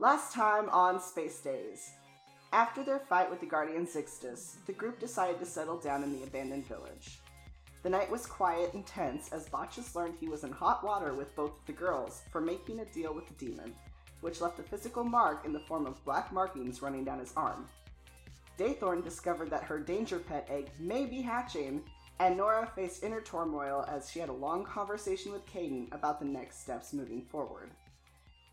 Last time on Space Days. After their fight with the Guardian Zixtus, the group decided to settle down in the abandoned village. The night was quiet and tense as Botchus learned he was in hot water with both the girls for making a deal with the demon, which left a physical mark in the form of black markings running down his arm. Daythorn discovered that her danger pet egg may be hatching, and Nora faced inner turmoil as she had a long conversation with Caden about the next steps moving forward.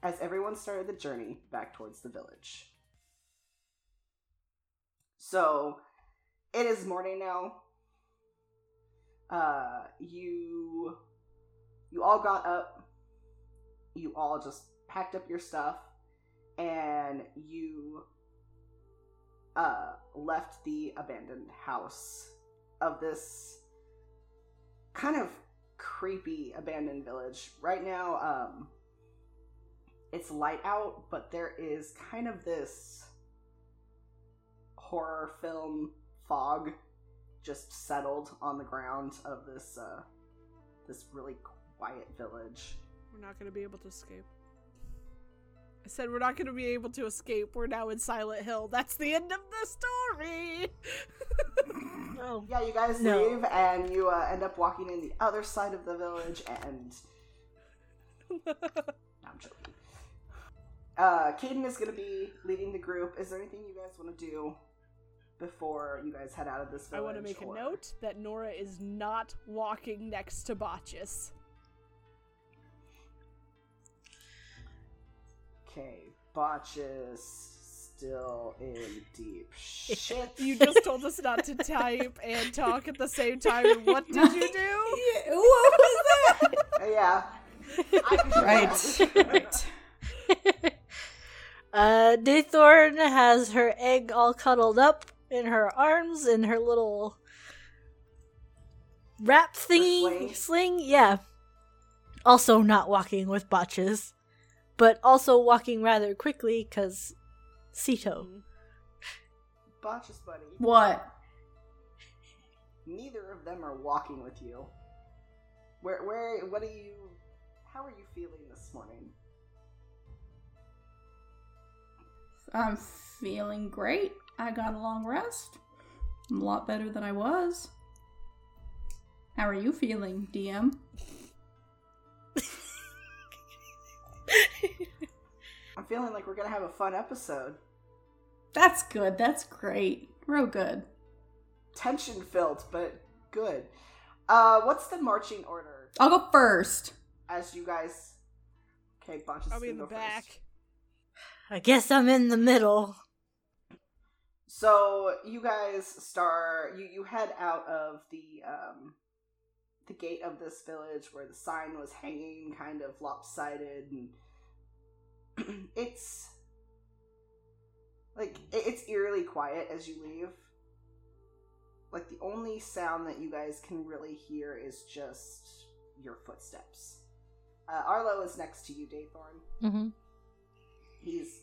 As everyone started the journey back towards the village. So, it is morning now. Uh, you, you all got up. You all just packed up your stuff, and you uh, left the abandoned house of this kind of creepy abandoned village. Right now, um, it's light out, but there is kind of this horror film fog just settled on the ground of this uh, this really quiet village. We're not going to be able to escape. I said we're not going to be able to escape. We're now in Silent Hill. That's the end of the story. oh. Yeah, you guys no. leave and you uh, end up walking in the other side of the village and. no, Uh, Caden is going to be leading the group. Is there anything you guys want to do before you guys head out of this village? I want to make or... a note that Nora is not walking next to Botchus. Okay, Botchus still in deep shit. you just told us not to type and talk at the same time. what did you do? Yeah, what was that? yeah. I, right. right. Uh, Daythorn has her egg all cuddled up in her arms in her little wrap thingy sling. sling. Yeah. Also not walking with Botchus but also walking rather quickly because Sito. Botchus, buddy. What? Neither of them are walking with you. Where, where, what are you, how are you feeling this morning? I'm feeling great. I got a long rest. I'm a lot better than I was. How are you feeling, DM? I'm feeling like we're gonna have a fun episode. That's good. That's great. Real good. Tension filled, but good. Uh, what's the marching order? I'll go first. As you guys, okay, Botchus. I'll be in the back. First. I guess I'm in the middle. So you guys start. You you head out of the um the gate of this village where the sign was hanging kind of lopsided and it's like it's eerily quiet as you leave like the only sound that you guys can really hear is just your footsteps uh, arlo is next to you daythorn mm-hmm. He's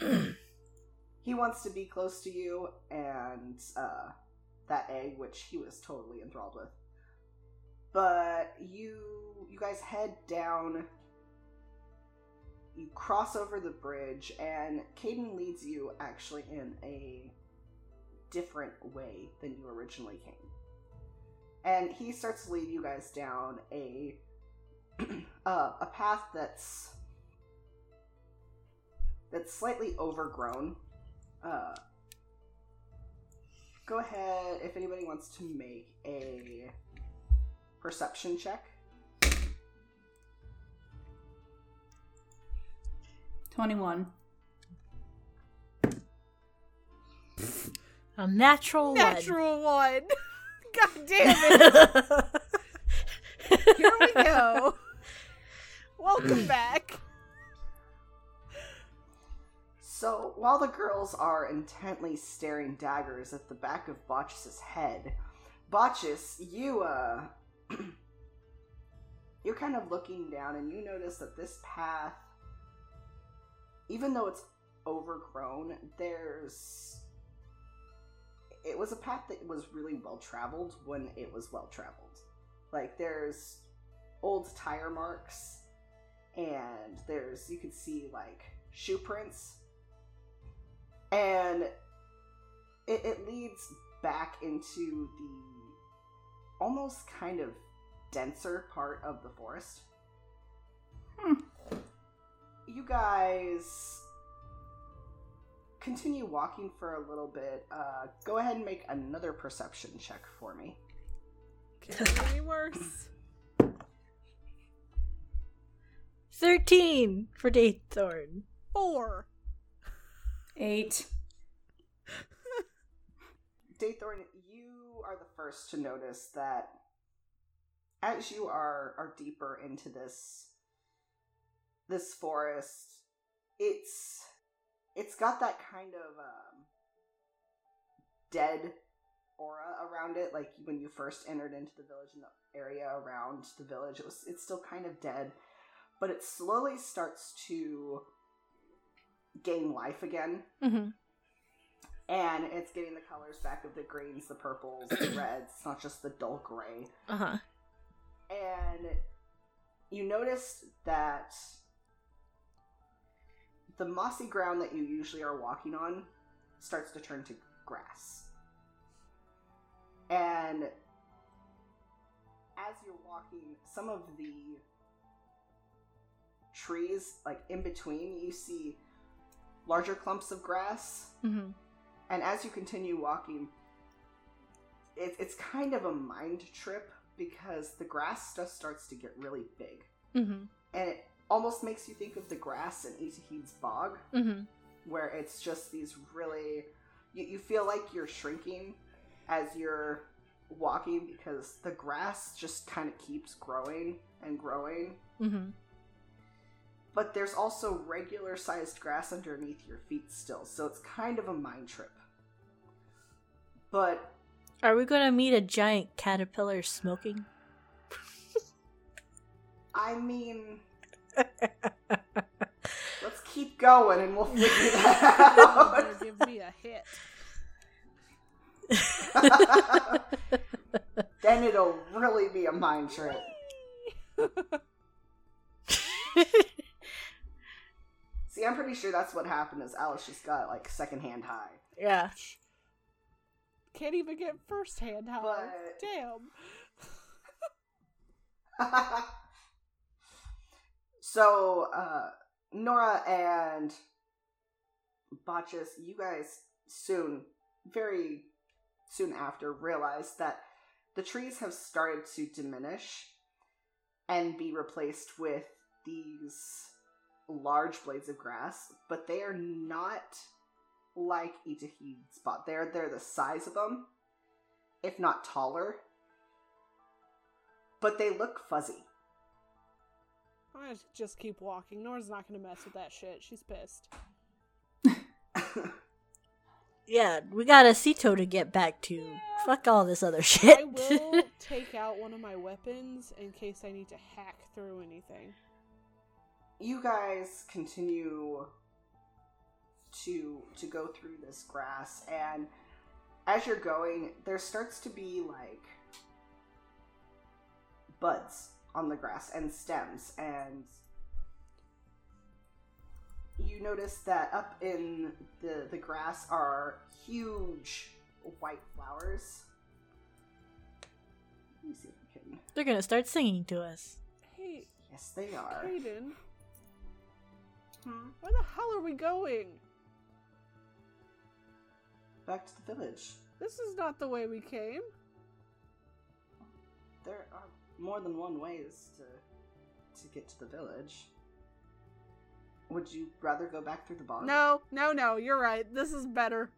he wants to be close to you and uh, that egg which he was totally enthralled with but you you guys head down you cross over the bridge and Caden leads you actually in a different way than you originally came. And he starts to lead you guys down a uh, a path that's that's slightly overgrown. Uh, go ahead if anybody wants to make a perception check. 21. A natural, natural one. Natural one. God damn it. Here we go. Welcome back. So, while the girls are intently staring daggers at the back of Botchus's head, Botchus, you, uh, you're kind of looking down and you notice that this path, even though it's overgrown, there's. It was a path that was really well traveled when it was well traveled. Like, there's old tire marks, and there's. You can see, like, shoe prints, and it, it leads back into the almost kind of denser part of the forest. Hmm. You guys continue walking for a little bit. Uh, go ahead and make another perception check for me. Can't get any worse. 13 for Daythorn. Four. Eight. Daythorn, you are the first to notice that as you are are deeper into this this forest, it's it's got that kind of um, dead aura around it. Like when you first entered into the village and the area around the village, it was it's still kind of dead, but it slowly starts to gain life again Mm-hmm. and it's getting the colors back of the greens, the purples, the reds. It's not just the dull gray. Uh huh. And you notice that the mossy ground that you usually are walking on starts to turn to grass. And as you're walking, some of the trees, like in between, you see larger clumps of grass Mm-hmm. and as you continue walking, it, it's kind of a mind trip because the grass just starts to get really big. Mm-hmm. And it almost makes you think of the grass in Itahid's bog, Mm-hmm. where it's just these really. You, you feel like you're shrinking as you're walking because the grass just kind of keeps growing and growing. Mm-hmm. But there's also regular sized grass underneath your feet still, so it's kind of a mind trip. But Are we gonna meet a giant caterpillar smoking? I mean, let's keep going and we'll figure that out. give me a hit. then it'll really be a mind trip. See, I'm pretty sure that's what happened. Is Alice just got like secondhand high? yeah. Can't even get firsthand hand high. But- Damn. so, uh, Nora and Botchus, you guys soon, very soon after, realized that the trees have started to diminish and be replaced with these large blades of grass, but they are not like Itahid spot. They're they're the size of them, if not taller. But they look fuzzy. I'm gonna just keep walking. Nora's not gonna mess with that shit. She's pissed. Yeah, we got a Cito to get back to. Fuck all this other shit. I will take out one of my weapons in case I need to hack through anything. You guys continue to to go through this grass and as you're going there starts to be like buds on the grass and stems and you notice that up in the the grass are huge white flowers. Let me see if we can They're gonna start singing to us. Hey, yes they are. Caden, Hmm? where the hell are we going? back to the village This is not the way we came. There are more than one ways to to get to the village. Would you rather go back through the bog? No, no, no. You're right. This is better.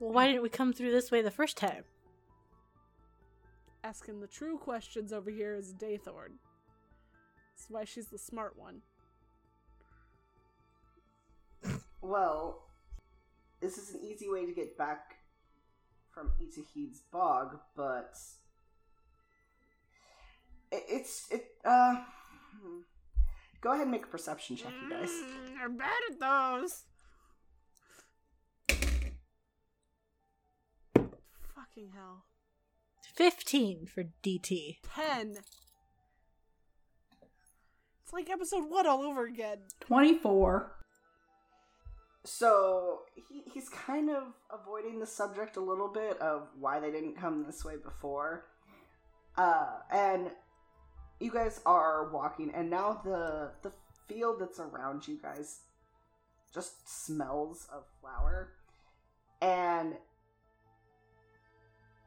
Well, why didn't we come through this way the first time? Asking the true questions over here is Daythorn. That's why she's the smart one. Well, this is an easy way to get back from Itahid's bog, but it, it's it. Uh, hmm. go ahead and make a perception check, you guys. Mm, I'm bad at those. Fucking hell. 15 for DT. Ten. It's like episode one all over again. 24. So he, he's kind of avoiding the subject a little bit of why they didn't come this way before. Uh, and you guys are walking, and now the the field that's around you guys just smells of flower. And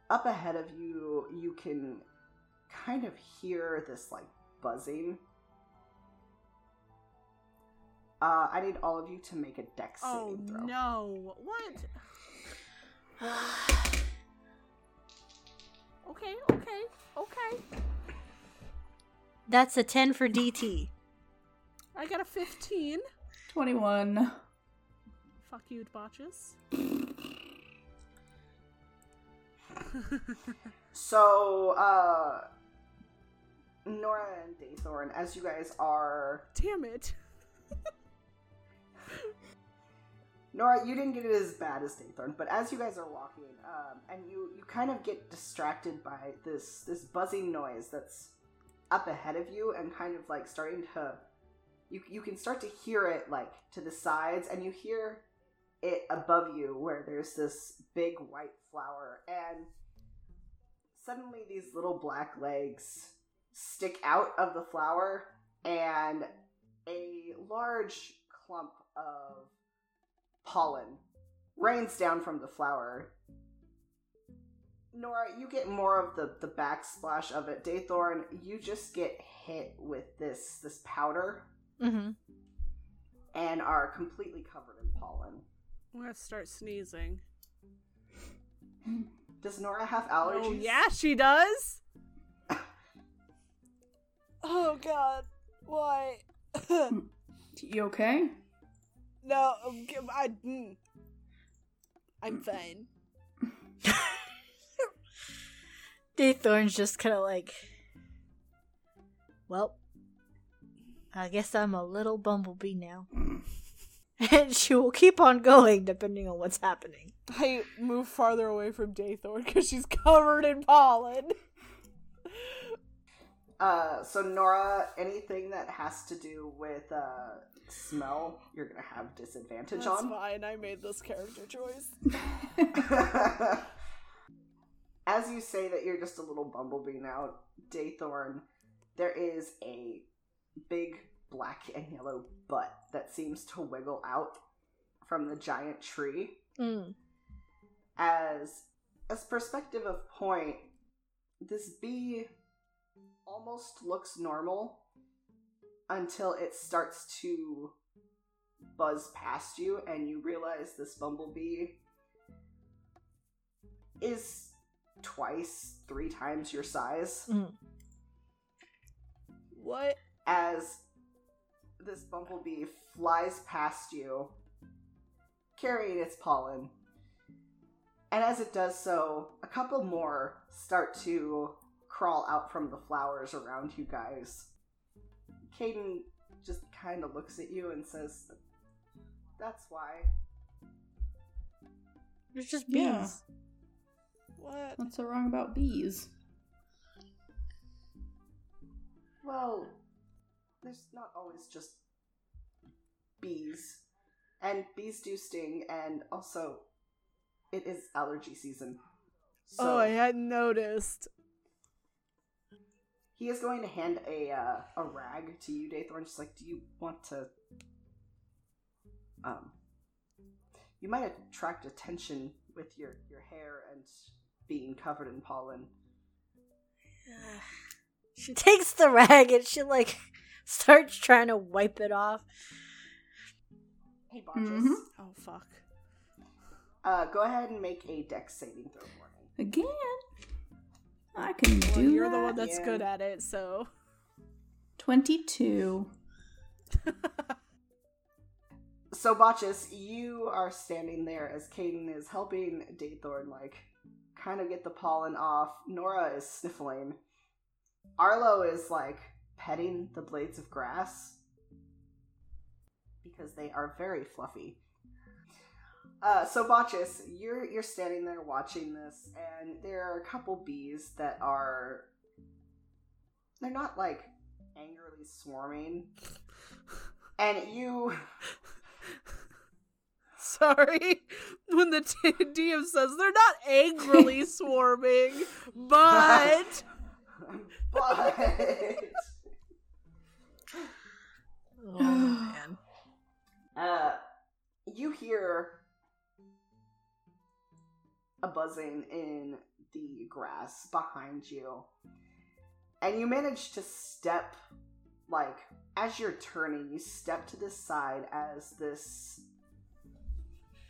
up ahead of you, you can kind of hear this like buzzing. Uh, I need all of you to make a dex Oh saving throw. no! What? Okay, okay, okay. That's a 10 for DT. I got a fifteen. 21. Fuck you, Botchus. So, uh, Nora and Daythorn, as you guys are, Damn it! Nora, you didn't get it as bad as Daythorn, but as you guys are walking, um, and you you kind of get distracted by this this buzzing noise that's up ahead of you, and kind of like starting to, you you can start to hear it like to the sides, and you hear it above you where there's this big white flower, and suddenly these little black legs stick out of the flower, and a large clump of pollen rains down from the flower. Nora, you get more of the, the backsplash of it. Daythorn, you just get hit with this this powder Mm-hmm. and are completely covered in pollen. I'm gonna start sneezing. Does Nora have allergies? Oh yeah, she does. oh god, why? You okay? No, I'm, g- I, mm. I'm fine. Daythorn's just kind of like, well, I guess I'm a little bumblebee now. and she will keep on going depending on what's happening. I move farther away from Daythorn because she's covered in pollen. Uh, so Nora, anything that has to do with uh, smell, you're gonna have disadvantage on. That's on. fine. I made this character choice. As you say that you're just a little bumblebee now, Daythorn, there is a big black and yellow butt that seems to wiggle out from the giant tree. Mm. As as perspective of point, this bee almost looks normal until it starts to buzz past you and you realize this bumblebee is twice, three times your size. Mm. What? As this bumblebee flies past you, carrying its pollen. And as it does so, a couple more start to crawl out from the flowers around you guys. Caden just kind of looks at you and says, That's why. It's just bees. Yeah. What? What's so wrong about bees? Well, there's not always just bees. And bees do sting, and also, it is allergy season. So oh, I hadn't noticed. He is going to hand a uh, a rag to you, Daythorn. Just like, do you want to? Um, you might attract attention with your your hair and being covered in pollen. She takes the rag and she like starts trying to wipe it off. Hey, Botchus. Mhm. Oh fuck. Uh, go ahead and make a dex saving throw for me. Again? I can mm, Well, do you're the one that's yeah. good at it, so. 22. So, Botchus, you are standing there as Caden is helping Daythorn, like, kind of get the pollen off. Nora is sniffling. Arlo is, like, petting the blades of grass because they are very fluffy. Uh, so Botchus, you're you're standing there watching this, and there are a couple bees that are they're not like angrily swarming. And you Sorry. When the t- DM says they're not angrily swarming, but but Oh man. uh you hear a buzzing in the grass behind you. And you manage to step like as you're turning, you step to the side as this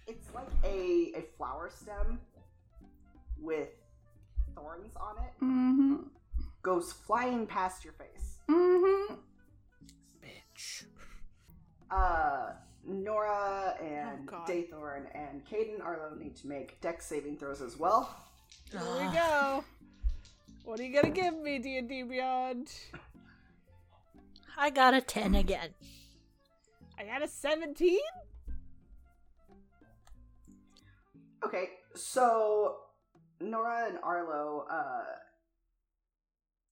it's like a a flower stem with thorns on it Mm-hmm. goes flying past your face. Mm-hmm. bitch. Uh, Nora and Oh, Daythorn and Caden Arlo need to make dex saving throws as well. Here we go. What are you gonna give me, D and D Beyond? I got a 10 again. I got a seventeen. Okay, so Nora and Arlo, uh,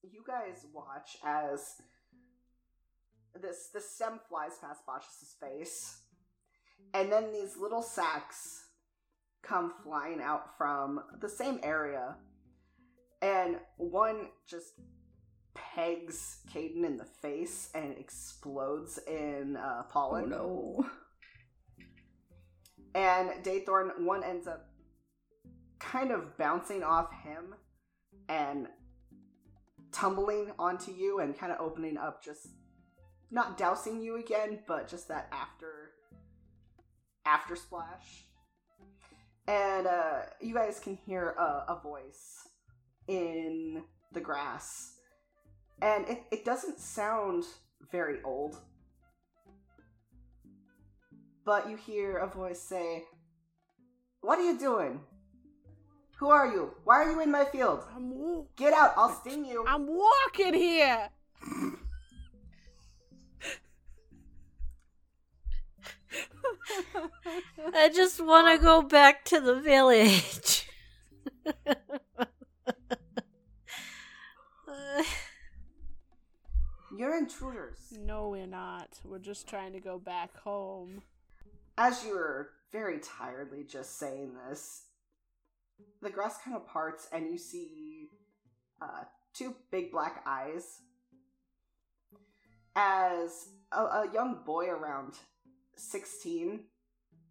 you guys watch as this the stem flies past Botch's face, and then these little sacks come flying out from the same area, and one just pegs Caden in the face and explodes in uh, Oh no. And Daythorn, one ends up kind of bouncing off him and tumbling onto you and kind of opening up just not dousing you again, but just that after after splash. And uh, you guys can hear a, a voice in the grass. And it, it doesn't sound very old but you hear a voice say, What are you doing? Who are you? Why are you in my field? I'm Get out, I'll sting you. I'm walking here. I just want to go back to the village. You're intruders. no, we're not. We're just trying to go back home. As you're very tiredly just saying this, the grass kind of parts and you see uh, two big black eyes as a, a young boy around 16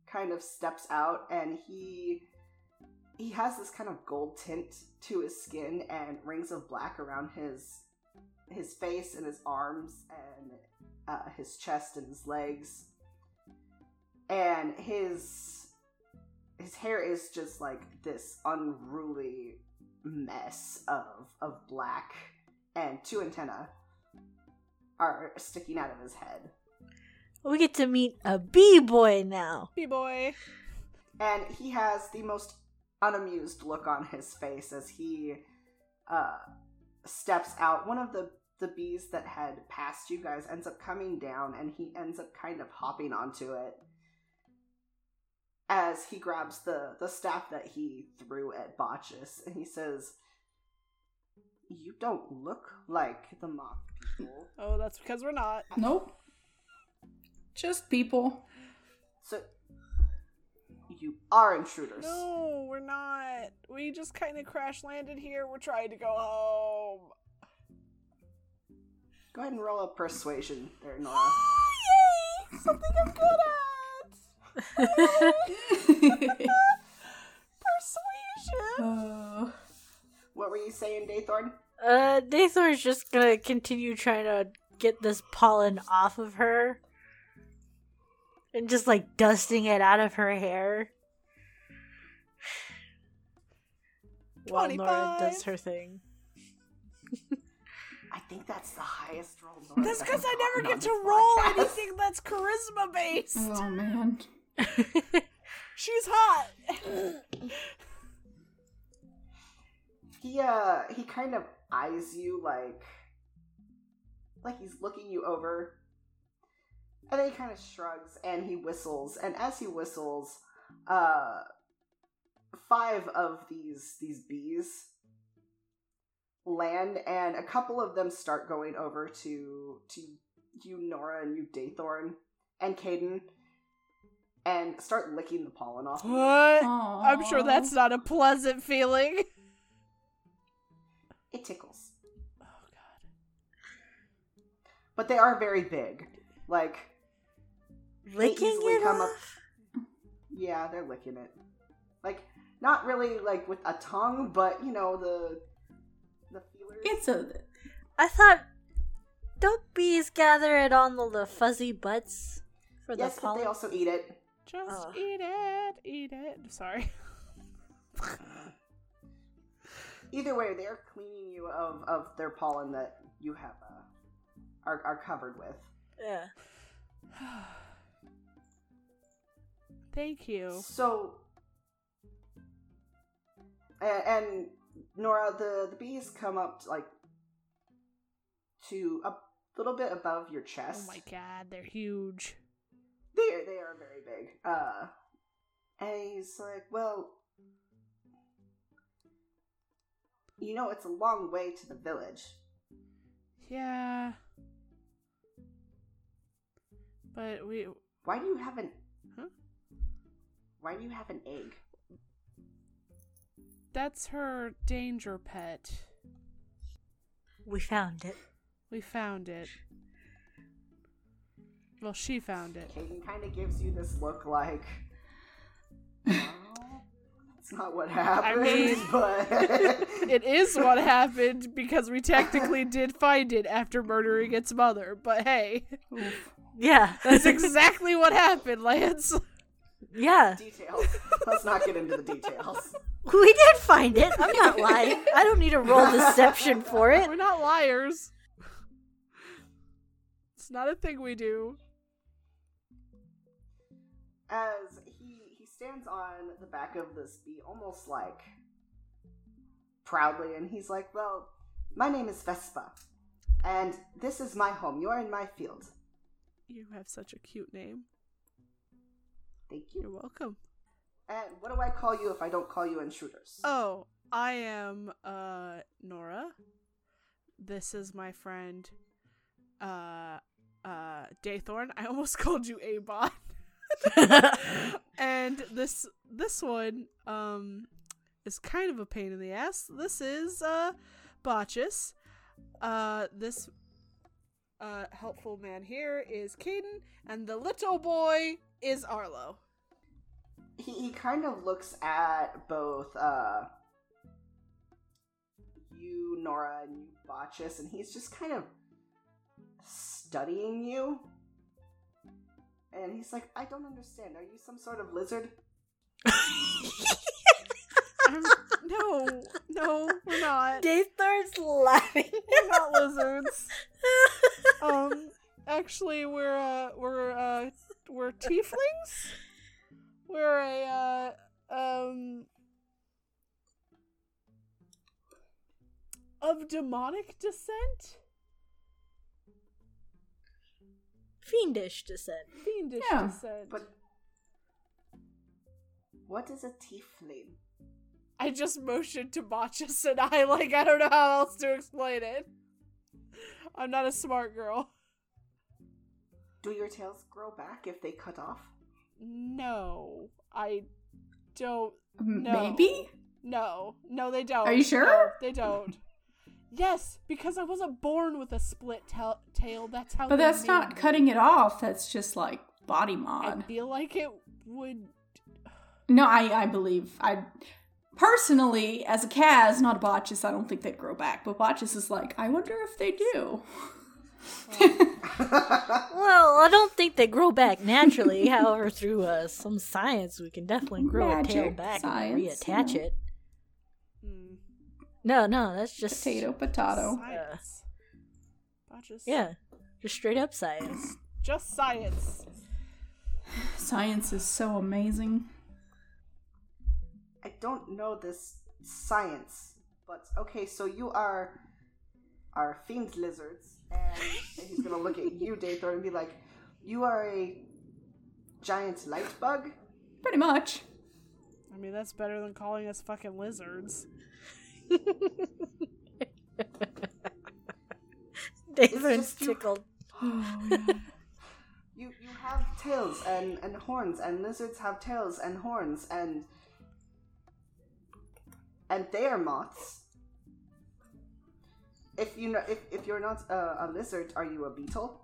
kind of steps out and he he has this kind of gold tint to his skin and rings of black around his his face and his arms and uh, his chest and his legs. And his his hair is just like this unruly mess of of black and two antennae are sticking out of his head we get to meet a bee boy now. B boy. and he has the most unamused look on his face as he uh steps out one of the the bees that had passed you guys ends up coming down and he ends up kind of hopping onto it as he grabs the the staff that he threw at Botchus and he says you don't look like the mock people Oh, that's because we're not. Nope. Just people. so you are intruders No, we're not. We just kind of crash landed here. We're trying to go home. go ahead and roll a persuasion there Nora Yay! Something I'm good at. Persuasion. uh, what were you saying Daythorn Uh, Daythorn's just gonna continue trying to get this pollen off of her. And just like dusting it out of her hair. While Nora does her thing. I think that's the highest roll. Nora That's because I never get to roll podcast. anything that's charisma based. oh man. She's hot. He uh he kind of eyes you like like he's looking you over. And then he kind of shrugs and he whistles. And as he whistles, uh five of these these bees land, and a couple of them start going over to to you, Nora, and you, Daythorn, and Caden, and start licking the pollen off. you. What? I'm sure that's not a pleasant feeling. It tickles, Oh god. but they are very big. Like, Licking it come up- yeah, they're licking it. Like, not really like with a tongue, but you know the the feelers. It's a. I thought, don't bees gather it on the, the fuzzy butts for yes, the but pollen? they also eat it. Just Oh. eat it. Eat it. Sorry. Either way, they're cleaning you of, of their pollen that you have uh, are are covered with. Yeah. Thank you. So, and, and Nora, the the bees come up to, like to a little bit above your chest. Oh my god, they're huge. They are, they are very big. Uh, and he's like, well, you know, it's a long way to the village. Yeah. But we Why do you have an? Huh? Why do you have an egg? that's her danger pet. We found it. We found it. Well, she found it. Caden kind of gives you this look like. "Well, That's not what happened, I mean, but It is what happened because we technically did find it after murdering its mother. But hey, Yeah. that's exactly what happened, Lance. Yeah. details. Let's not get into the details. We did find it. I'm not lying. I don't need to roll deception for it. We're not liars. It's not a thing we do. As he he stands on the back of this bee, almost like proudly, and he's like, "Well, my name is Vespa, and this is my home. You're in my field. You have such a cute name. Thank You're welcome. And what do I call you if I don't call you intruders? Oh, I am uh Nora. This is my friend uh uh Daythorn. I almost called you Abon. and this this one um is kind of a pain in the ass. This is uh Botchus. Uh this uh helpful man here is Caden and the little boy is Arlo. He, he kind of looks at both uh you nora and you botchus and he's just kind of studying you and he's like i don't understand are you some sort of lizard Um, no, no, we're not. Dave starts laughing. We're not lizards. Um, actually, we're uh, we're uh, we're tieflings. We're a uh, um of demonic descent, Fiendish descent. fiendish Yeah, descent. but what is a tiefling I just motioned to Botchus and I like I don't know how else to explain it. I'm not a smart girl. do your tails grow back if they cut off No, I don't. No. Maybe? No, no, they don't. Are you sure? No, they don't. yes, because I wasn't born with a split ta- tail. That's how. But that's not me. cutting it off. That's just like body mod. I feel like it would. No, I I believe I personally as a Kaz, not a Botchus, I don't think they'd grow back. But Botchus is like, I wonder if they do. Well, I don't think they grow back naturally. However, through uh, some science, we can definitely grow a tail back science, and reattach yeah. it. Hmm, No, no, that's just Potato, potato. science. Botchus. Yeah, just straight up science. Just science. Science is so amazing. i don't know this science but okay so you are are fiend lizards and he's gonna look at you Daythorn, and be like you are a giant light bug Pretty much. I mean, that's better than calling us fucking lizards. David's just you- tickled. Oh, yeah. You you have tails and, and horns, and lizards have tails and horns, and and they are moths. If you know, if, if you're not a, a lizard, are you a beetle?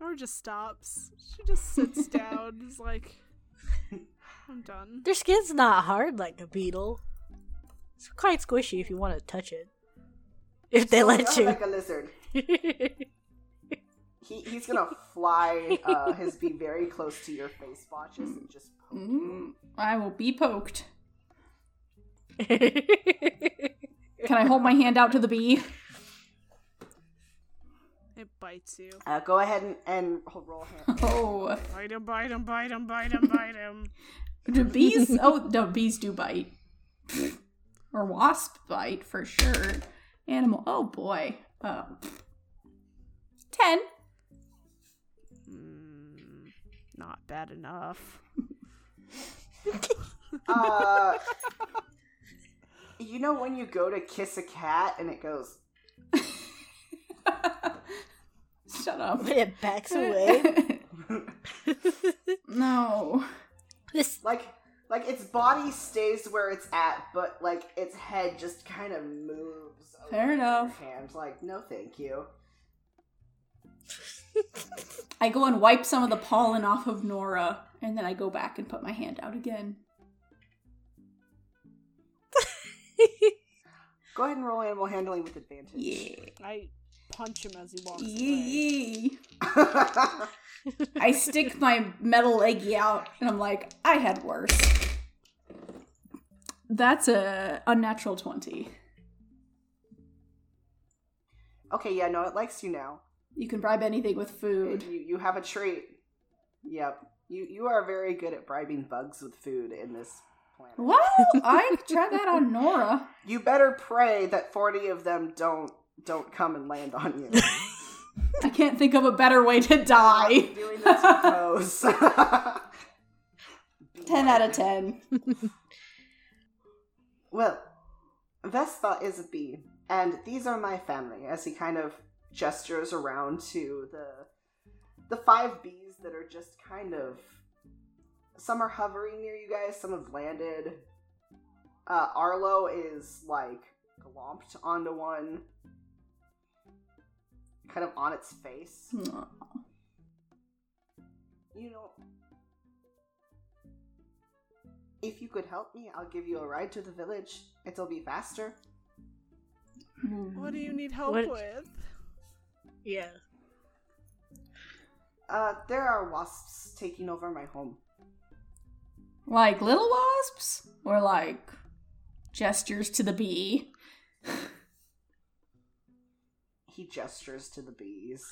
Or just stops. She just sits down. Is like, I'm done. Their skin's not hard like a beetle. It's quite squishy if you want to touch it. If they So let you're like a lizard. He, he's gonna fly uh, his be very close to your face, Botchus, and just poke you. Mm, I will be poked. Can I hold my hand out to the bee? It bites you. Uh, go ahead and, and roll hand. Oh, Bite him, bite him, bite him, bite him, bite him. do bees? Oh, no, bees do bite. or wasp bite for sure. Animal. Oh boy. Uh, Ten. Mm, not bad enough. Uh, you know when you go to kiss a cat and it goes, Shut up. it backs away. no. this like like its body stays where it's at, but like its head just kind of moves. Fair enough. Hand like no, thank you. I go and wipe some of the pollen off of Nora, and then I go back and put my hand out again. Go ahead and roll animal handling with advantage. Yeah. I punch him as he walks away. Yee. I stick my metal leggy out, and I'm like, I had worse. That's a unnatural twenty. okay, yeah, no, it likes you now. You can bribe anything with food. You you have a treat. Yep. You you are very good at bribing bugs with food in this planet. Well, I tried that on Nora. You better pray that forty of them don't don't come and land on you. I can't think of a better way to die. Doing the T-pose. Ten out of ten. Well, Vespa is a bee, and these are my family. As he kind of gestures around to the the five bees that are just kind of some are hovering near you guys, some have landed. Uh, Arlo is like glomped onto one, kind of on its face. Aw. You know, if you could help me, I'll give you a ride to the village. It'll be faster. What do you need help What- with? yeah. Uh, there are wasps taking over my home. Like little wasps? Or like gestures to the bee? He gestures to the bees.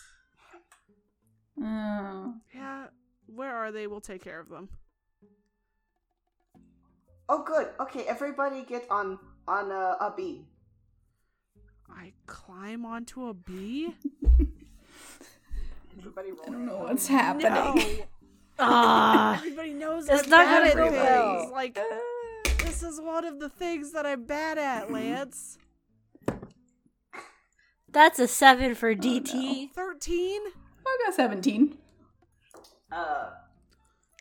Oh. Yeah, where are they? We'll take care of them. Oh, good. Okay, everybody get on on a, a bee. I climb onto a bee? Everybody roll. I don't know what's happening. No. Ah. Everybody knows It's I'm not bad gonna at go well. Like, this is one of the things that I'm bad at, Lance. That's a seven for DT. 13? I got 17. Uh,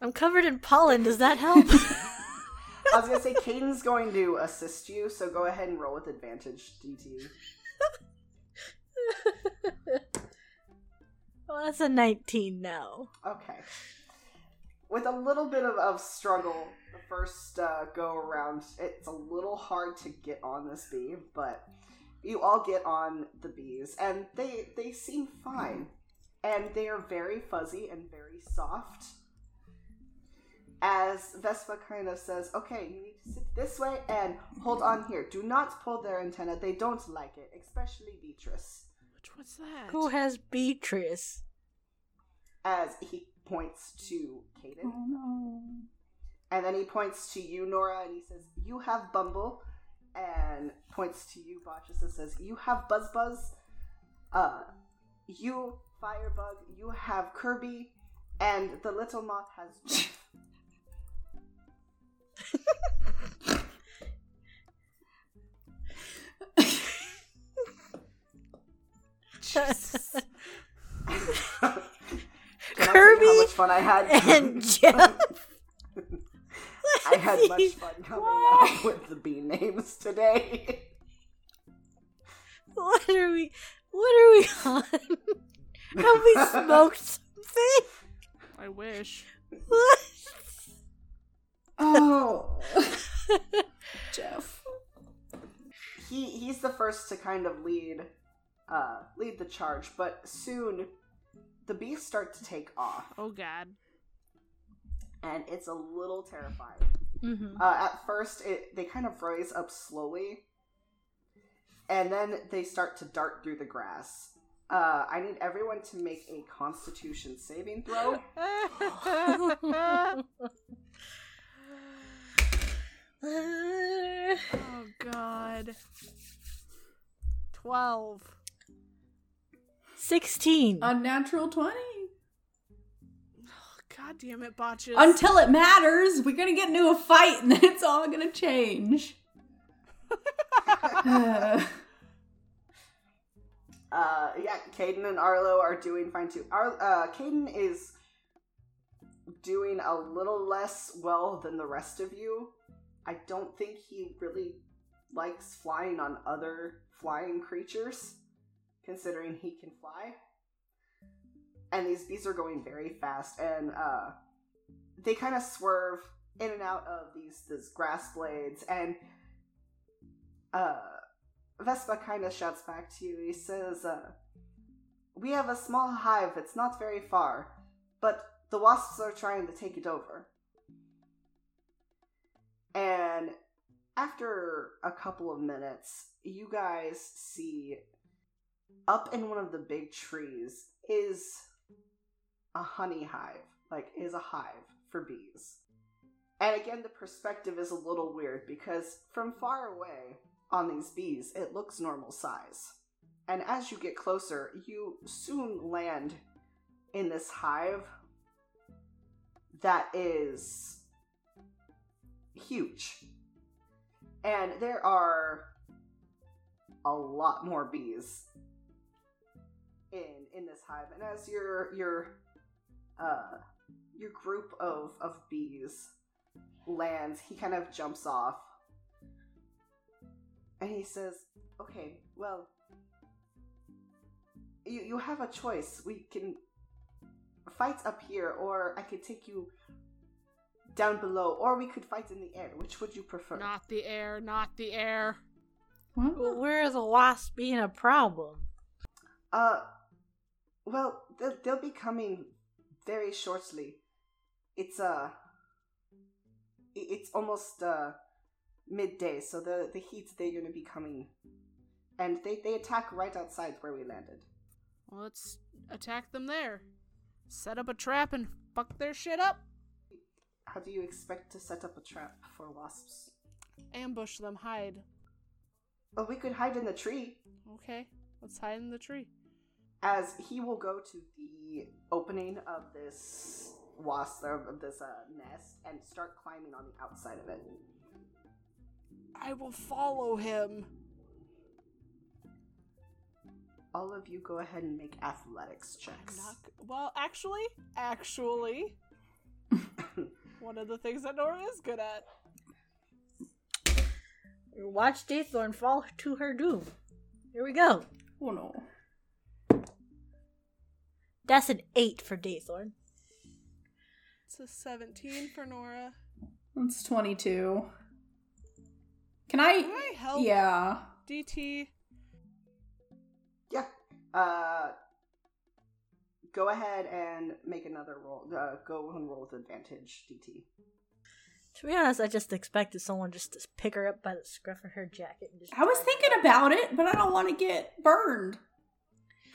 I'm covered in pollen. Does that help? I was gonna say Caden's going to assist you, so go ahead and roll with advantage, DT. well, that's a 19 now. Okay. With a little bit of, of struggle, the first uh, go around, it's a little hard to get on this bee, but you all get on the bees, and they they seem fine, and they are very fuzzy and very soft. As Vespa kind of says, "Okay, you need to sit this way and hold on here. Do not pull their antenna; they don't like it, especially Beatrice." Which what's that? Who has Beatrice? As he points to Caden. Oh no. And then he points to you, Nora, and he says, You have Bumble. And points to you, Botchus, and says, You have Buzz Buzz. Uh, you, Firebug, you have Kirby. And the little moth has Jeff. Can I tell you Kirby how much fun I had? and Jeff. I had much fun coming up with the bee names today. What are we? What are we on? Have we smoked something? I wish. What? Oh, Jeff. he he's the first to kind of lead uh lead the charge, but soon the bees start to take off. Oh god. And it's a little terrifying. Mm-hmm. Uh, at first, it, they kind of rise up slowly, and then they start to dart through the grass. Uh, I need everyone to make a Constitution saving throw. oh God. Twelve. 16. Unnatural 20. God damn it, Botchus. Until it matters, we're gonna get into a fight and then it's all gonna change. uh, yeah, Caden and Arlo are doing fine too. Ar- uh, Caden is doing a little less well than the rest of you. I don't think he really likes flying on other flying creatures considering he can fly. And these bees are going very fast, and uh, they kind of swerve in and out of these these grass blades, and uh, Vespa kind of shouts back to you. He says, uh, We have a small hive It's not very far, but the wasps are trying to take it over. And after a couple of minutes, you guys see up in one of the big trees is a honey hive. Like, is a hive for bees. And again, the perspective is a little weird because from far away, on these bees, it looks normal size. And as you get closer, you soon land in this hive that is huge. And there are a lot more bees in in this hive. And as your your uh your group of of bees lands, he kind of jumps off and he says, "Okay, well, you you have a choice. We can fight up here, or I could take you down below, or we could fight in the air. Which would you prefer?" Not the air, not the air. what? Well, where are the wasps being a problem? Uh, well, they'll, they'll be coming very shortly. It's uh, it's almost uh midday, so the the heat they're gonna be coming, and they they attack right outside where we landed. Well, let's attack them there. Set up a trap and fuck their shit up. How do you expect to set up a trap for wasps? Ambush them, hide. Well, we could hide in the tree. Okay, let's hide in the tree. As he will go to the opening of this wasp, or of this uh, nest, and start climbing on the outside of it. I will follow him. All of you go ahead and make athletics I'm checks. not. Well, actually, actually, one of the things that Nora is good at. Watch Daythorn fall to her doom. Here we go. Oh no. That's an eight for Daythorn. It's a 17 for Nora. That's 22. Can I? Can I help? Yeah. DT. Yeah. Uh, go ahead and make another roll. Uh, go and roll with advantage, DT. To be honest, I just expected someone just to pick her up by the scruff of her jacket and just. I was thinking about it, but I don't want to get burned.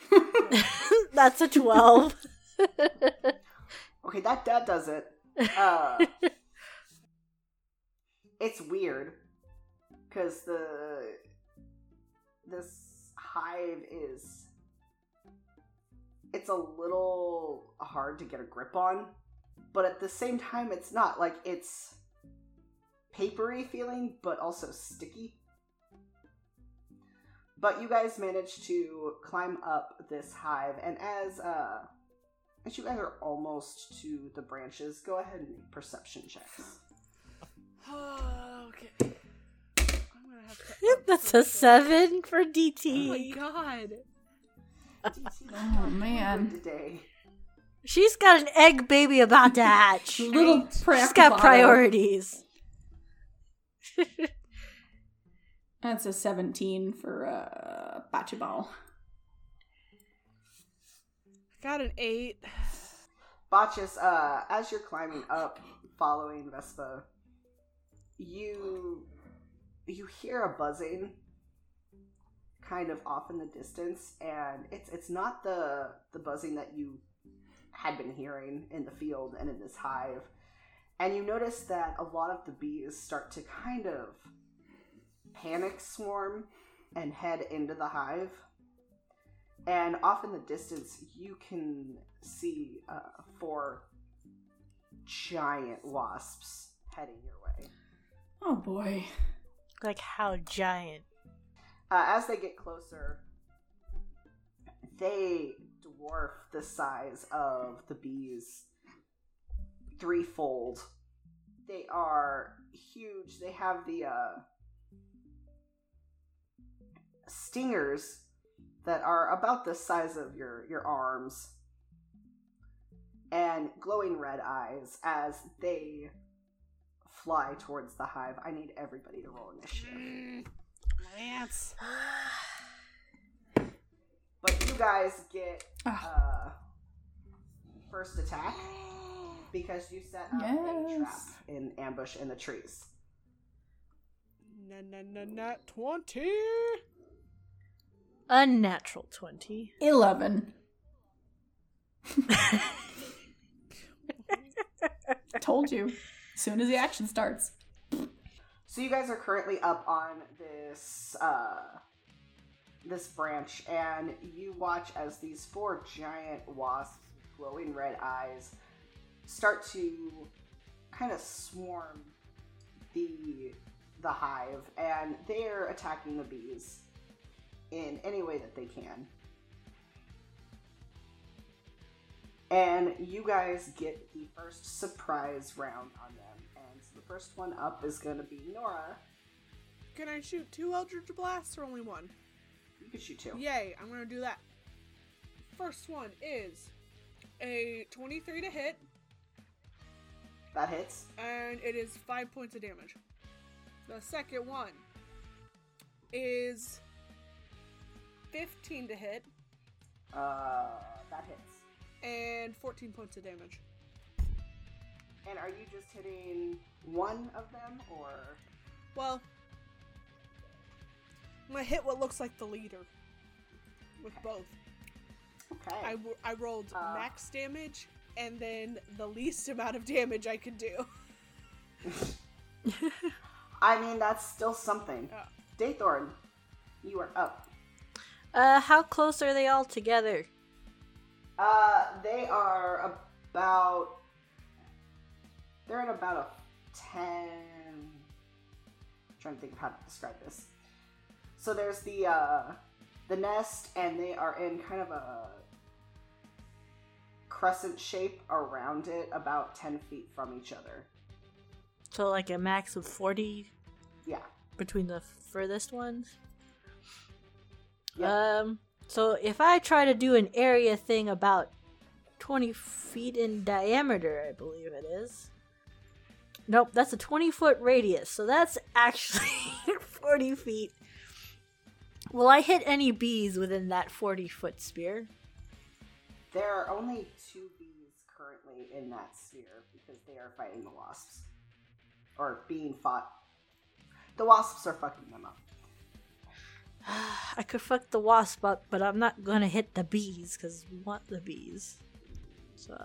That's a twelve. Okay, that that does it. Uh, it's weird because the this hive is it's a little hard to get a grip on, but at the same time, it's not like it's papery feeling, but also sticky. But you guys managed to climb up this hive, and as uh, as you guys are almost to the branches, go ahead and make perception checks. okay. I'm gonna have to. up That's a seven for DT. Oh my DT. god. Oh man. Today. She's got an egg baby about to hatch. Little She's preoccupied. got priorities. That's a 17 for uh Bachibal. Got an eight. Botchus, uh, as you're climbing up, following Vespa, you you hear a buzzing kind of off in the distance, and it's it's not the the buzzing that you had been hearing in the field and in this hive. And you notice that a lot of the bees start to kind of panic swarm and head into the hive. And off in the distance, you can see uh, four giant wasps heading your way. Oh boy. Like how giant. Uh, as they get closer, they dwarf the size of the bees threefold. They are huge. They have the uh, stingers that are about the size of your, your arms and glowing red eyes as they fly towards the hive. I need everybody to roll initiative. Mm, Lance. But you guys get uh, first attack because you set up a trap in ambush in the trees. Na na na na twenty. Unnatural 20. 11. Told you. As soon as the action starts. So you guys are currently up on this uh, this branch, and you watch as these four giant wasps glowing red eyes start to kind of swarm the the hive, and they're attacking the bees in any way that they can. And you guys get the first surprise round on them. And so the first one up is going to be Nora. Can I shoot two Eldritch Blasts or only one? You can shoot two. Yay, I'm gonna do that. First one is a 23 to hit, That hits. and it is 5 points of damage. The second one is 15 to hit, Uh, that hits. and 14 points of damage. And are you just hitting one of them, or Well, I'm gonna hit what looks like the leader with both. okay? I, w- I rolled Uh. max damage and then the least amount of damage I could do. I mean, that's still something. Oh. Daythorn, you are up. Uh, how close are they all together? Uh, they are about. They're at about a ten. I'm trying to think of how to describe this. So there's the uh, the nest, and they are in kind of a crescent shape around it, about ten feet from each other. So, like a max of 40 Yeah. between the furthest ones? Yeah. Um, so if I try to do an area thing about 20 feet in diameter, I believe it is. Nope, that's a 20 foot radius, so that's actually 40 feet. Will I hit any bees within that 40 foot sphere? There are only two bees currently in that sphere because they are fighting the wasps. Or being fought. The wasps are fucking them up. I could fuck the wasp up, but I'm not gonna hit the bees because we want the bees. So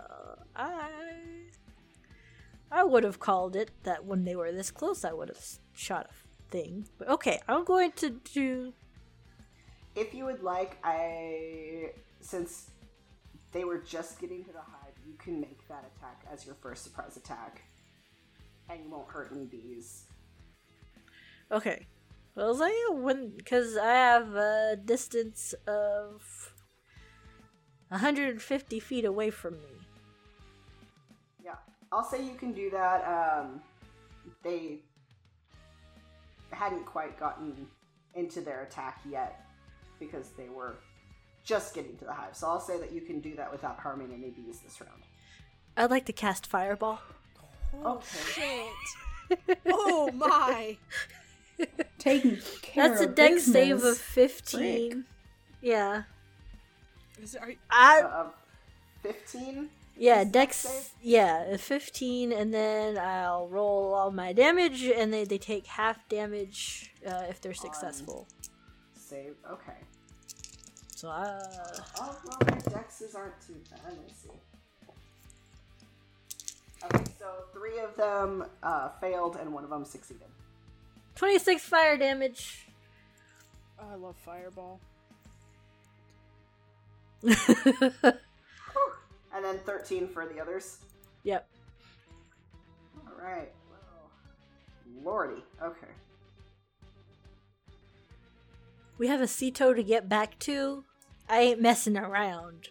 I, I would have called it that when they were this close, I would have shot a thing. But okay, I'm going to do. If you would like, I. Since they were just getting to the hive, you can make that attack as your first surprise attack. And you won't hurt any bees. Okay, Well, so yeah, when because I have a distance of 150 feet away from me. Yeah, I'll say you can do that. Um, they hadn't quite gotten into their attack yet because they were just getting to the hive. So I'll say that you can do that without harming any bees this round. I'd like to cast fireball. Okay. Shit. oh my. Taking care That's a of dex business. save of 15. Yeah. Is it, are, you- I Uh, 15? yeah, dex yeah, 15 and then I'll roll all my damage and they they take half damage uh, if they're successful. Save. Okay. So uh Oh, well, their dexes aren't too bad. Let me see. Okay, so three of them uh, failed and one of them succeeded. 26 fire damage. oh, I love Fireball. And then 13 for the others. yep. Alright. Well, lordy. Okay. We have a Ceto to get back to. I ain't messing around.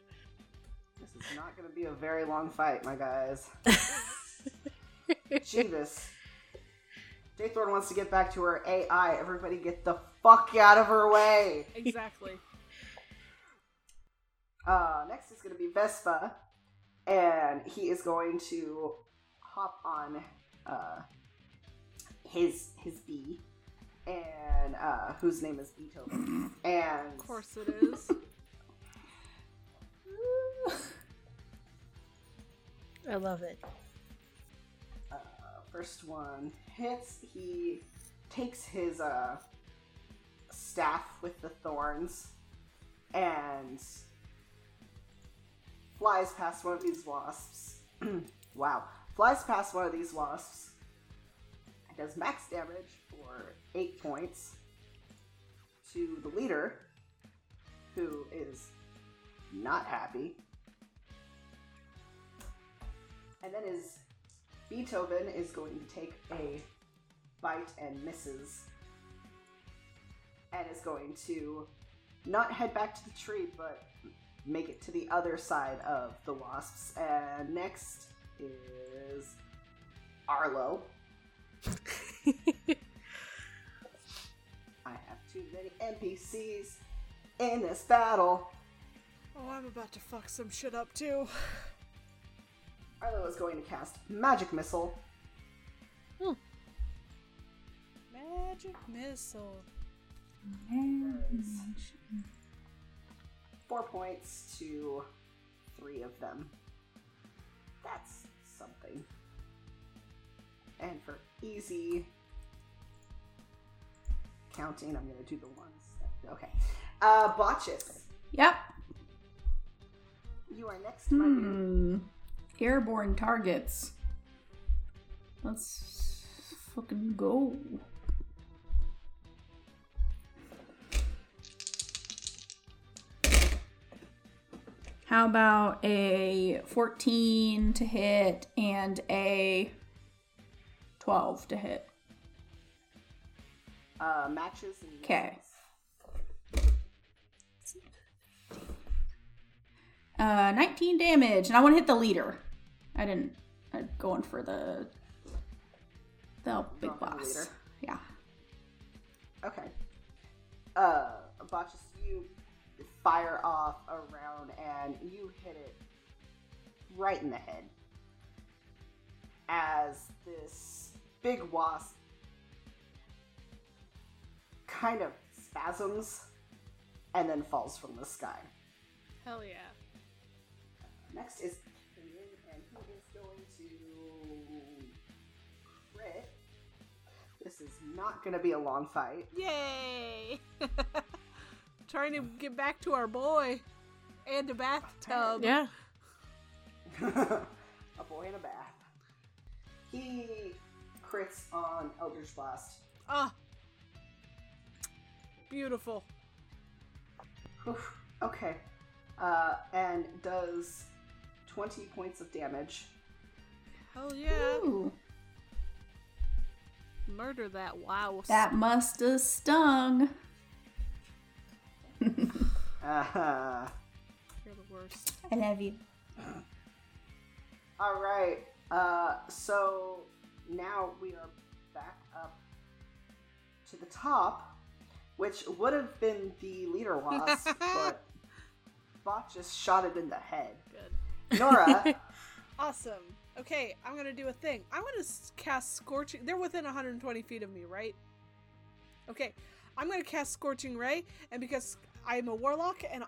This is not going to be a very long fight, my guys. Jeebus. Daythorn wants to get back to her AI. Everybody get the fuck out of her way. Exactly. Uh, next is going to be Vespa, and he is going to hop on uh, his his bee, and uh, whose name is Beethoven, and of course it is. I love it. First one hits. He takes his uh, staff with the thorns and flies past one of these wasps. wow. Flies past one of these wasps does max damage for 8 points to the leader, who is not happy. And then his Beethoven is going to take a bite and misses. And is going to not head back to the tree, but make it to the other side of the wasps. And next is Arlo. I have too many NPCs in this battle. Oh, I'm about to fuck some shit up too. Arlo is going to cast Magic Missile. Magic missile. Four points to three of them. That's something. And for easy counting, I'm going to do the ones. That, okay. Uh, Botchus, Yep. you are next, my dude. Hmm. Airborne targets. Let's fucking go. How about a 14 to hit and a 12 to hit? Uh, matches and 'Kay. misses. Uh, 19 damage, and I want to hit the leader. I didn't. I'm going for the the big Going for the boss. leader. Yeah. Okay. Uh, Botchus, you fire off a round and you hit it right in the head. As this big wasp kind of spasms and then falls from the sky. Hell yeah. Next is This is not going to be a long fight. Yay! Trying to get back to our boy and a bathtub. Yeah. a boy in a bath. He crits on Eldritch Blast. Ah. Beautiful. Oof, okay. Uh, and does 20 points of damage. Hell yeah. Ooh. Murder that wow. That must have stung. Uh-huh. You're the worst. I love you. All right. Uh, so now we are back up to the top, which would have been the leader wasp, but Bot just shot it in the head. Good. Nora, Awesome. Okay, I'm gonna do a thing. I'm gonna cast Scorching. They're within 120 feet of me, right? Okay, I'm gonna cast Scorching Ray, and because I'm a warlock and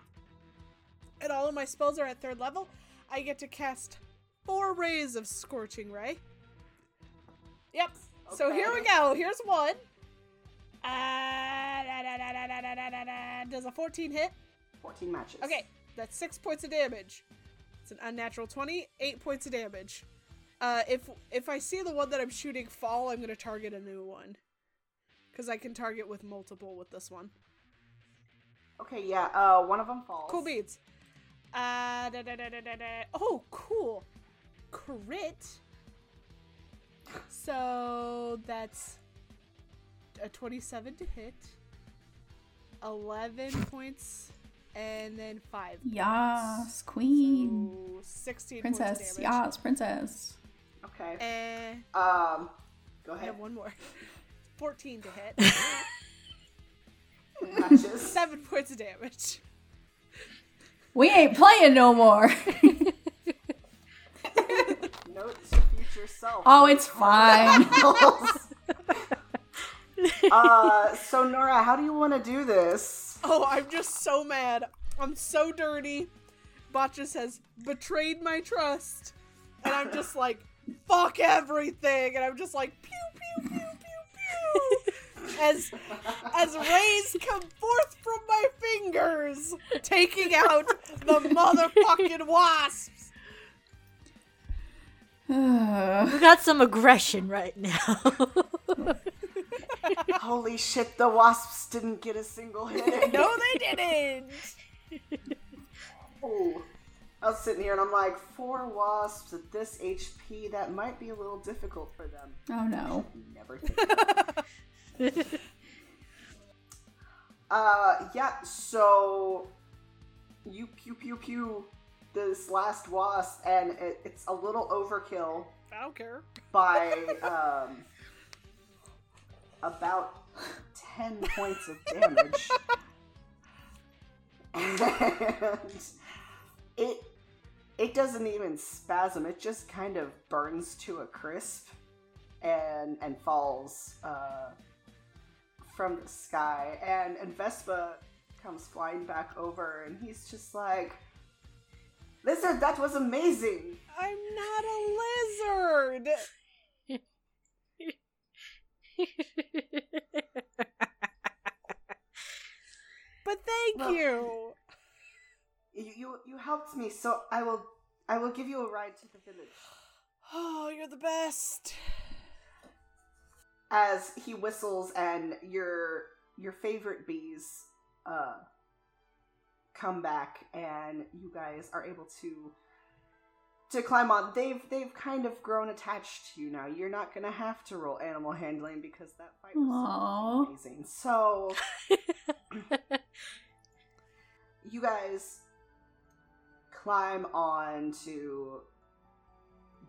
and all of my spells are at third level, I get to cast four rays of Scorching Ray. Yep. Okay. So here we go. Here's one. Uh, da, da, da, does a 14 hit? 14 matches. Okay, that's six points of damage. It's an unnatural 20, eight points of damage. Uh, if if I see the one that I'm shooting fall, I'm gonna target a new one. Cause I can target with multiple with this one. Okay, yeah, uh, one of them falls. Cool beads. Uh, da, da, da, da, da, da. Oh, cool. Crit. So that's a 27 to hit. 11 points. And then 5. Yas, queen. So 16 Princess. of damage. Yas, princess. Okay. Eh, Um, go I ahead. have one more. 14 to hit. Matches. 7 points of damage. We ain't playing no more. Note to future self. oh, it's fine. uh, so Nora, how do you want to do this? Oh, I'm just so mad. I'm so dirty. Botchus has betrayed my trust. And I'm just like, fuck everything. And I'm just like, pew, pew, pew, pew, pew. As, as rays come forth from my fingers, taking out the motherfucking wasps. We got some aggression right now. Holy shit, the wasps didn't get a single hit. No, they didn't. Oh. I was sitting here and I'm like, four wasps at this HP, that might be a little difficult for them. oh no. Never think. uh, yeah, so you pew pew pew this last wasp, and it, it's a little overkill I don't care. by um, about 10 points of damage. and it it doesn't even spasm, it just kind of burns to a crisp and and falls uh, from the sky. And, and Vespa comes flying back over and he's just like Lizard, that was amazing! I'm not a lizard. But thank Well- you. You, you you helped me, so I will I will give you a ride to the village. Oh, you're the best. As he whistles and your your favorite bees uh come back and you guys are able to to climb on. They've they've kind of grown attached to you now. You're not gonna have to roll animal handling because that fight was Aw. amazing. So you guys climb on to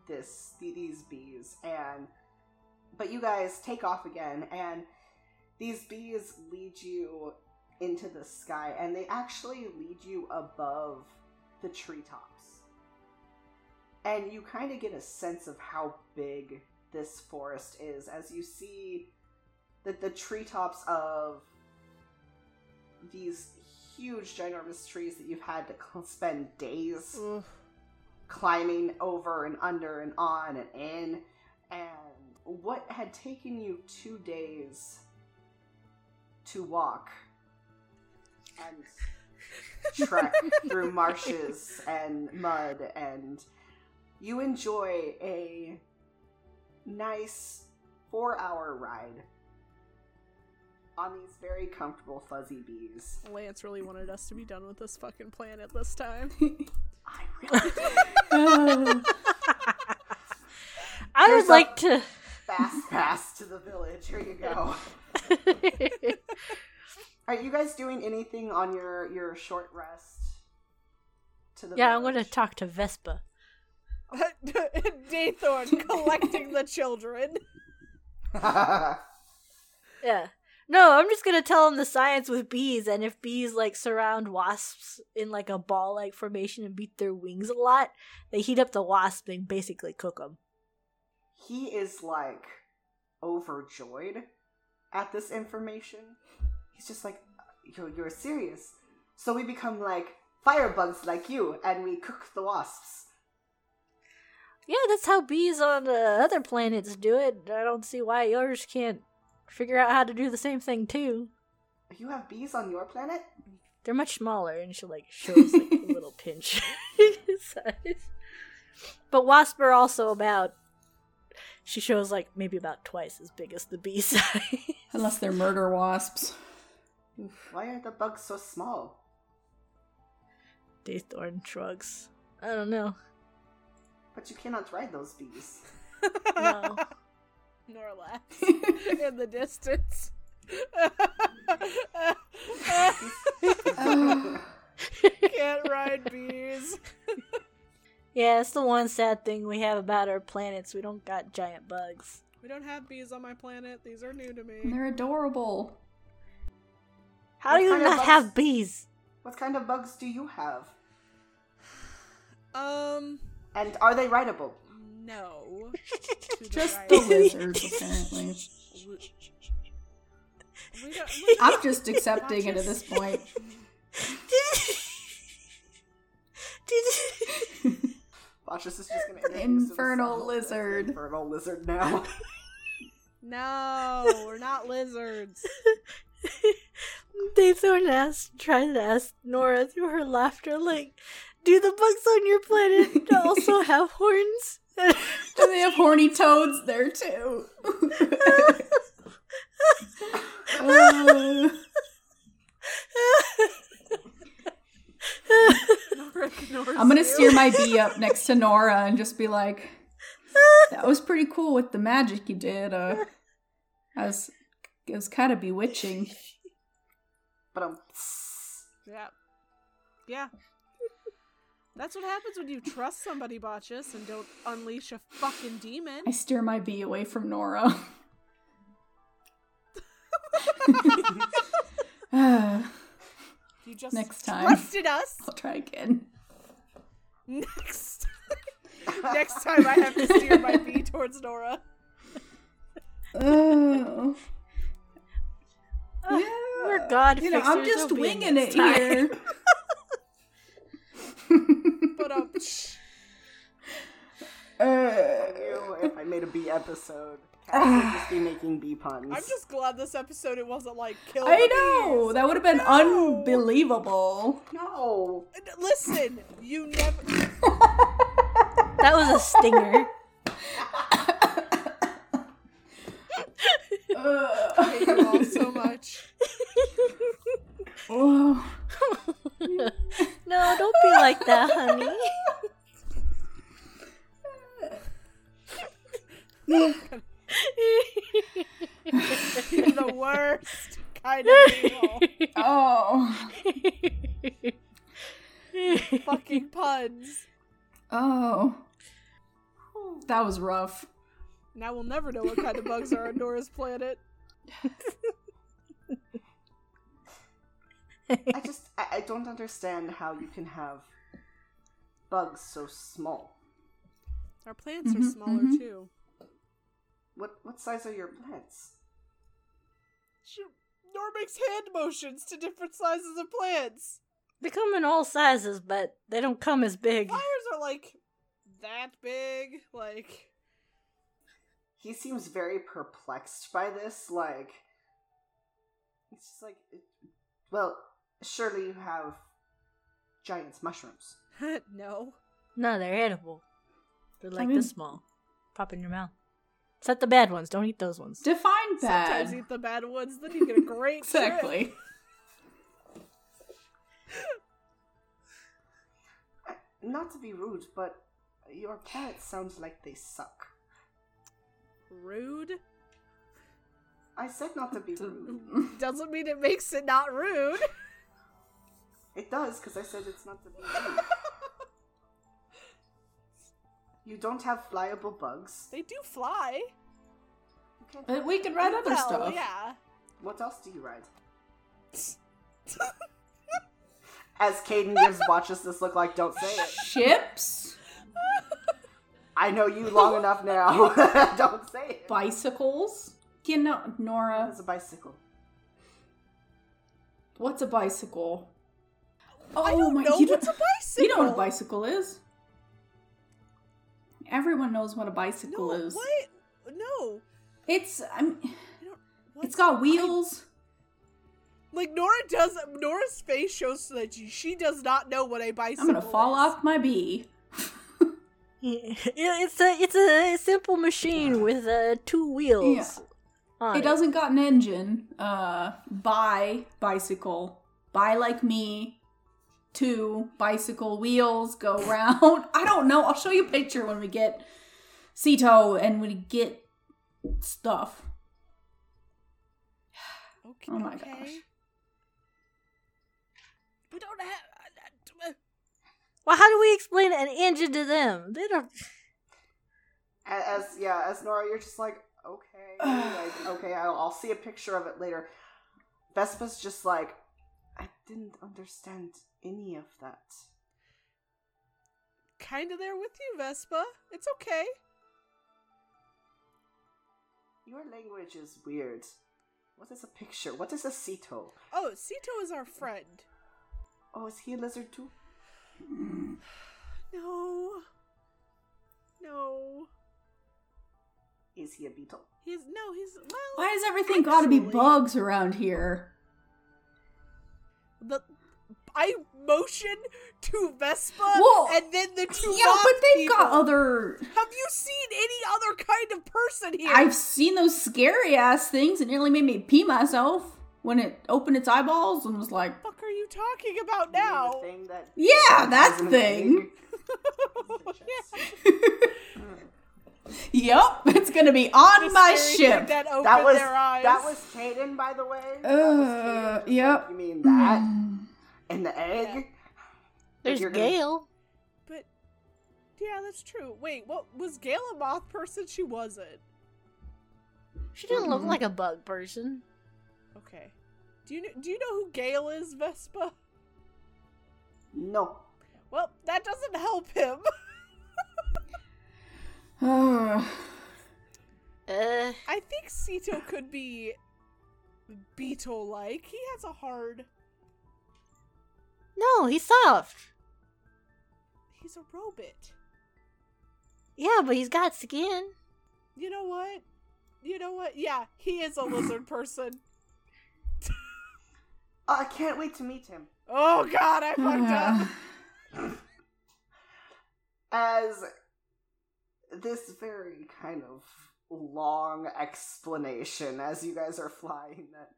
this these bees and but you guys take off again and these bees lead you into the sky and they actually lead you above the treetops. And you kind of get a sense of how big this forest is as you see that the treetops of these huge ginormous trees that you've had to cl- spend days Ugh. climbing over and under and on and in and what had taken you two days to walk and trek through marshes and mud and you enjoy a nice four hour ride on these very comfortable fuzzy bees Lance really wanted us to be done with this fucking planet this time. i really I There's would like to. fast pass to the village. Here you go. Are you guys doing anything on your your short rest? To the yeah, I'm gonna talk to Vespa. Daythorn collecting the children. Yeah. No, I'm just gonna tell him the science with bees, and if bees like surround wasps in like a ball-like formation and beat their wings a lot, they heat up the wasp and basically cook them. he is like overjoyed at this information. He's just like, "You're you're serious." So we become like firebugs like you, and we cook the wasps. Yeah, that's how bees on uh, other planets do it. I don't see why yours can't figure out how to do the same thing too. You have bees on your planet? They're much smaller, and she like shows like a little pinch size. But wasps are also about. She shows like maybe about twice as big as the bee size. Unless they're murder wasps. Why are the bugs so small? Daythorn shrugs. I don't know. But you cannot ride those bees. No. Nora less in the distance. Can't ride bees. Yeah, it's the one sad thing we have about our planets. We don't got giant bugs. We don't have bees on my planet. These are new to me. They're adorable. How What do you not bugs? have bees? What kind of bugs do you have? Um, And are they rideable? No. To the Just the lizards, apparently. We don't, we don't- I'm just accepting it at this point. Botchus is just gonna introduce Infernal himself as the lizard. Infernal lizard now. no, we're not lizards. they Daythorn asked, tries to ask Nora through her laughter, like, do the bugs on your planet also have horns? Do they have horny toads there too? Uh, I'm gonna steer my bee up next to Nora and just be like, "That was pretty cool with the magic you did. Uh, I was, it was kind of bewitching." but um, Yeah. Yeah. That's what happens when you trust somebody, Botchus, and don't unleash a fucking demon. I steer my bee away from Nora. You just Next time. trusted us. I'll try again. Next. Next time I have to steer my bee towards Nora. Oh. Uh, we're God You know, I'm just winging it time. here. Uh, if I made a bee episode, Cass would just be making bee puns. I'm just glad this episode it wasn't like kill. I the know bees. that would have been No. unbelievable. no. Listen, you never. That was a stinger. Uh, I hate you all so much. oh. No, don't be like that, honey. You're the worst kind of evil. Oh. Fucking puns. Oh. That was rough. Now we'll never know what kind of bugs are on Nora's planet. I just I, I don't understand how you can have bugs so small. Our plants are Mhm, smaller mhm. too. What what size are your plants? She, Nora makes hand motions to different sizes of plants. They come in all sizes, but they don't come as big. Flowers are like that big. Like He seems very perplexed by this. Like, it's just like, well, surely you have giant's mushrooms. no. No, they're edible. They're like mean- this small. Pop in your mouth. Except the bad ones. Don't eat those ones. Define bad. Sometimes eat the bad ones, then you get a great exactly. Not to be rude, but your plants sounds like they suck. rude. I said not to be rude. Doesn't mean it makes it not rude. It does, because I said it's not the be. You don't have flyable bugs. They do fly. You can't But we could ride other Well, stuff. yeah. What else do you ride? As Caden gives Botchus this look like, don't say it. Ships, I know you long enough now. don't say it. bicycles. You know, Nora, It's a bicycle. what's a bicycle? Oh I don't my! know you what's a don't, bicycle. You know what a bicycle is? Everyone knows what a bicycle No, is. what? No. It's I'm, I it's got wheels. like Nora does. Nora's face shows that she, she does not know what a bicycle. I'm gonna fall is. off my bee. Yeah, it's a it's a simple machine with uh, two wheels. on It doesn't got an engine. Uh, buy bicycle. Buy like me. Two bicycle wheels go round. I don't know. I'll show you a picture when we get Cito and we get stuff. Okay. Oh my okay. gosh. We don't have. uh, Well, how do we explain an engine to them? They don't. A- As yeah, as Nora, you're just like, okay, like, okay, I'll, I'll see a picture of it later. Vespa's just like, I didn't understand any of that. Kind of there with you, Vespa. It's okay. Your language is weird. What is a picture? What is a Sito? Oh, Sito is our friend. Oh, is he a lizard too? No. No. Is he a beetle? He's no. He's well. Why does everything gotta be bugs around here? The I motion to Vespa, Whoa. and then the two. Yeah, but they've people. got other. Have you seen any other kind of person here? I've seen those scary ass things. and It nearly made me pee myself when it opened its eyeballs and was like, What the fuck are you talking about now? the thing that "Yeah, that has thing." Yeah. Yep, it's gonna be on The my ship. That, opened That was their eyes. that was Caden, by the way. Uh, was Caden, just yep. like, You mean that Mm. and the egg? There's you're gonna- Gale. But yeah, that's true. Wait, what was Gale a moth person? She wasn't. She didn't look Mm-mm. like a bug person. Okay. Do you kn- do you know who Gale is, Vespa? No. Well, that doesn't help him. Uh, I think Sito could be beetle-like. He has a hard. no, he's soft. He's a robot. Yeah, but he's got skin. You know what? You know what? Yeah, he is a lizard person. Oh, I can't wait to meet him. Oh God, I fucked up. As this very kind of long explanation as you guys are flying that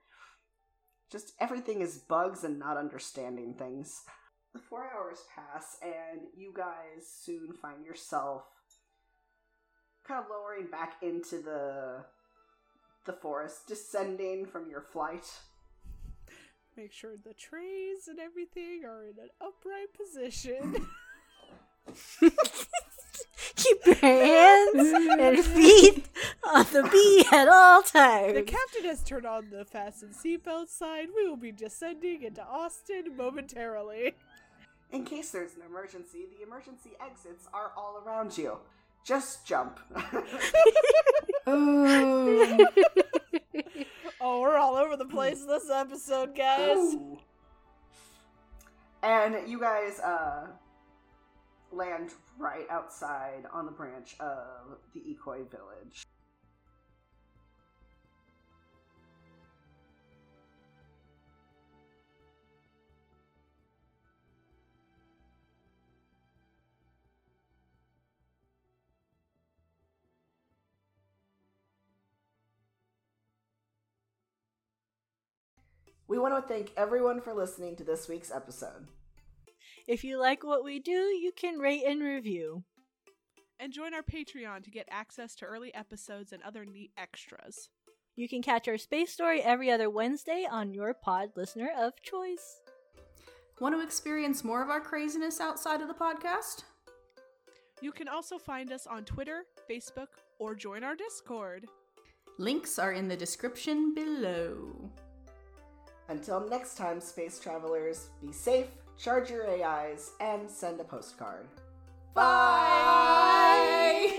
just everything is bugs and not understanding things. The four hours pass, and you guys soon find yourself kind of lowering back into the the forest, descending from your flight. Make sure the trees and everything are in an upright position. Keep your hands and feet on the bee at all times. the captain has turned on the fasten seatbelt sign. We will be descending into Austin momentarily. In case there's an emergency, the emergency exits are all around you. Just jump. oh. Oh, we're all over the place this episode, guys. Ooh. And you guys uh, land right outside on the branch of the Ekoi village. We want to thank everyone for listening to this week's episode. If you like what we do, you can rate and review. and join our Patreon to get access to early episodes and other neat extras. You can catch our space story every other Wednesday on your pod listener of choice. Want to experience more of our craziness outside of the podcast? You can also find us on Twitter, Facebook, or join our Discord. Links are in the description below. Until next time, space travelers, be safe, charge your AIs, and send a postcard. Bye! Bye.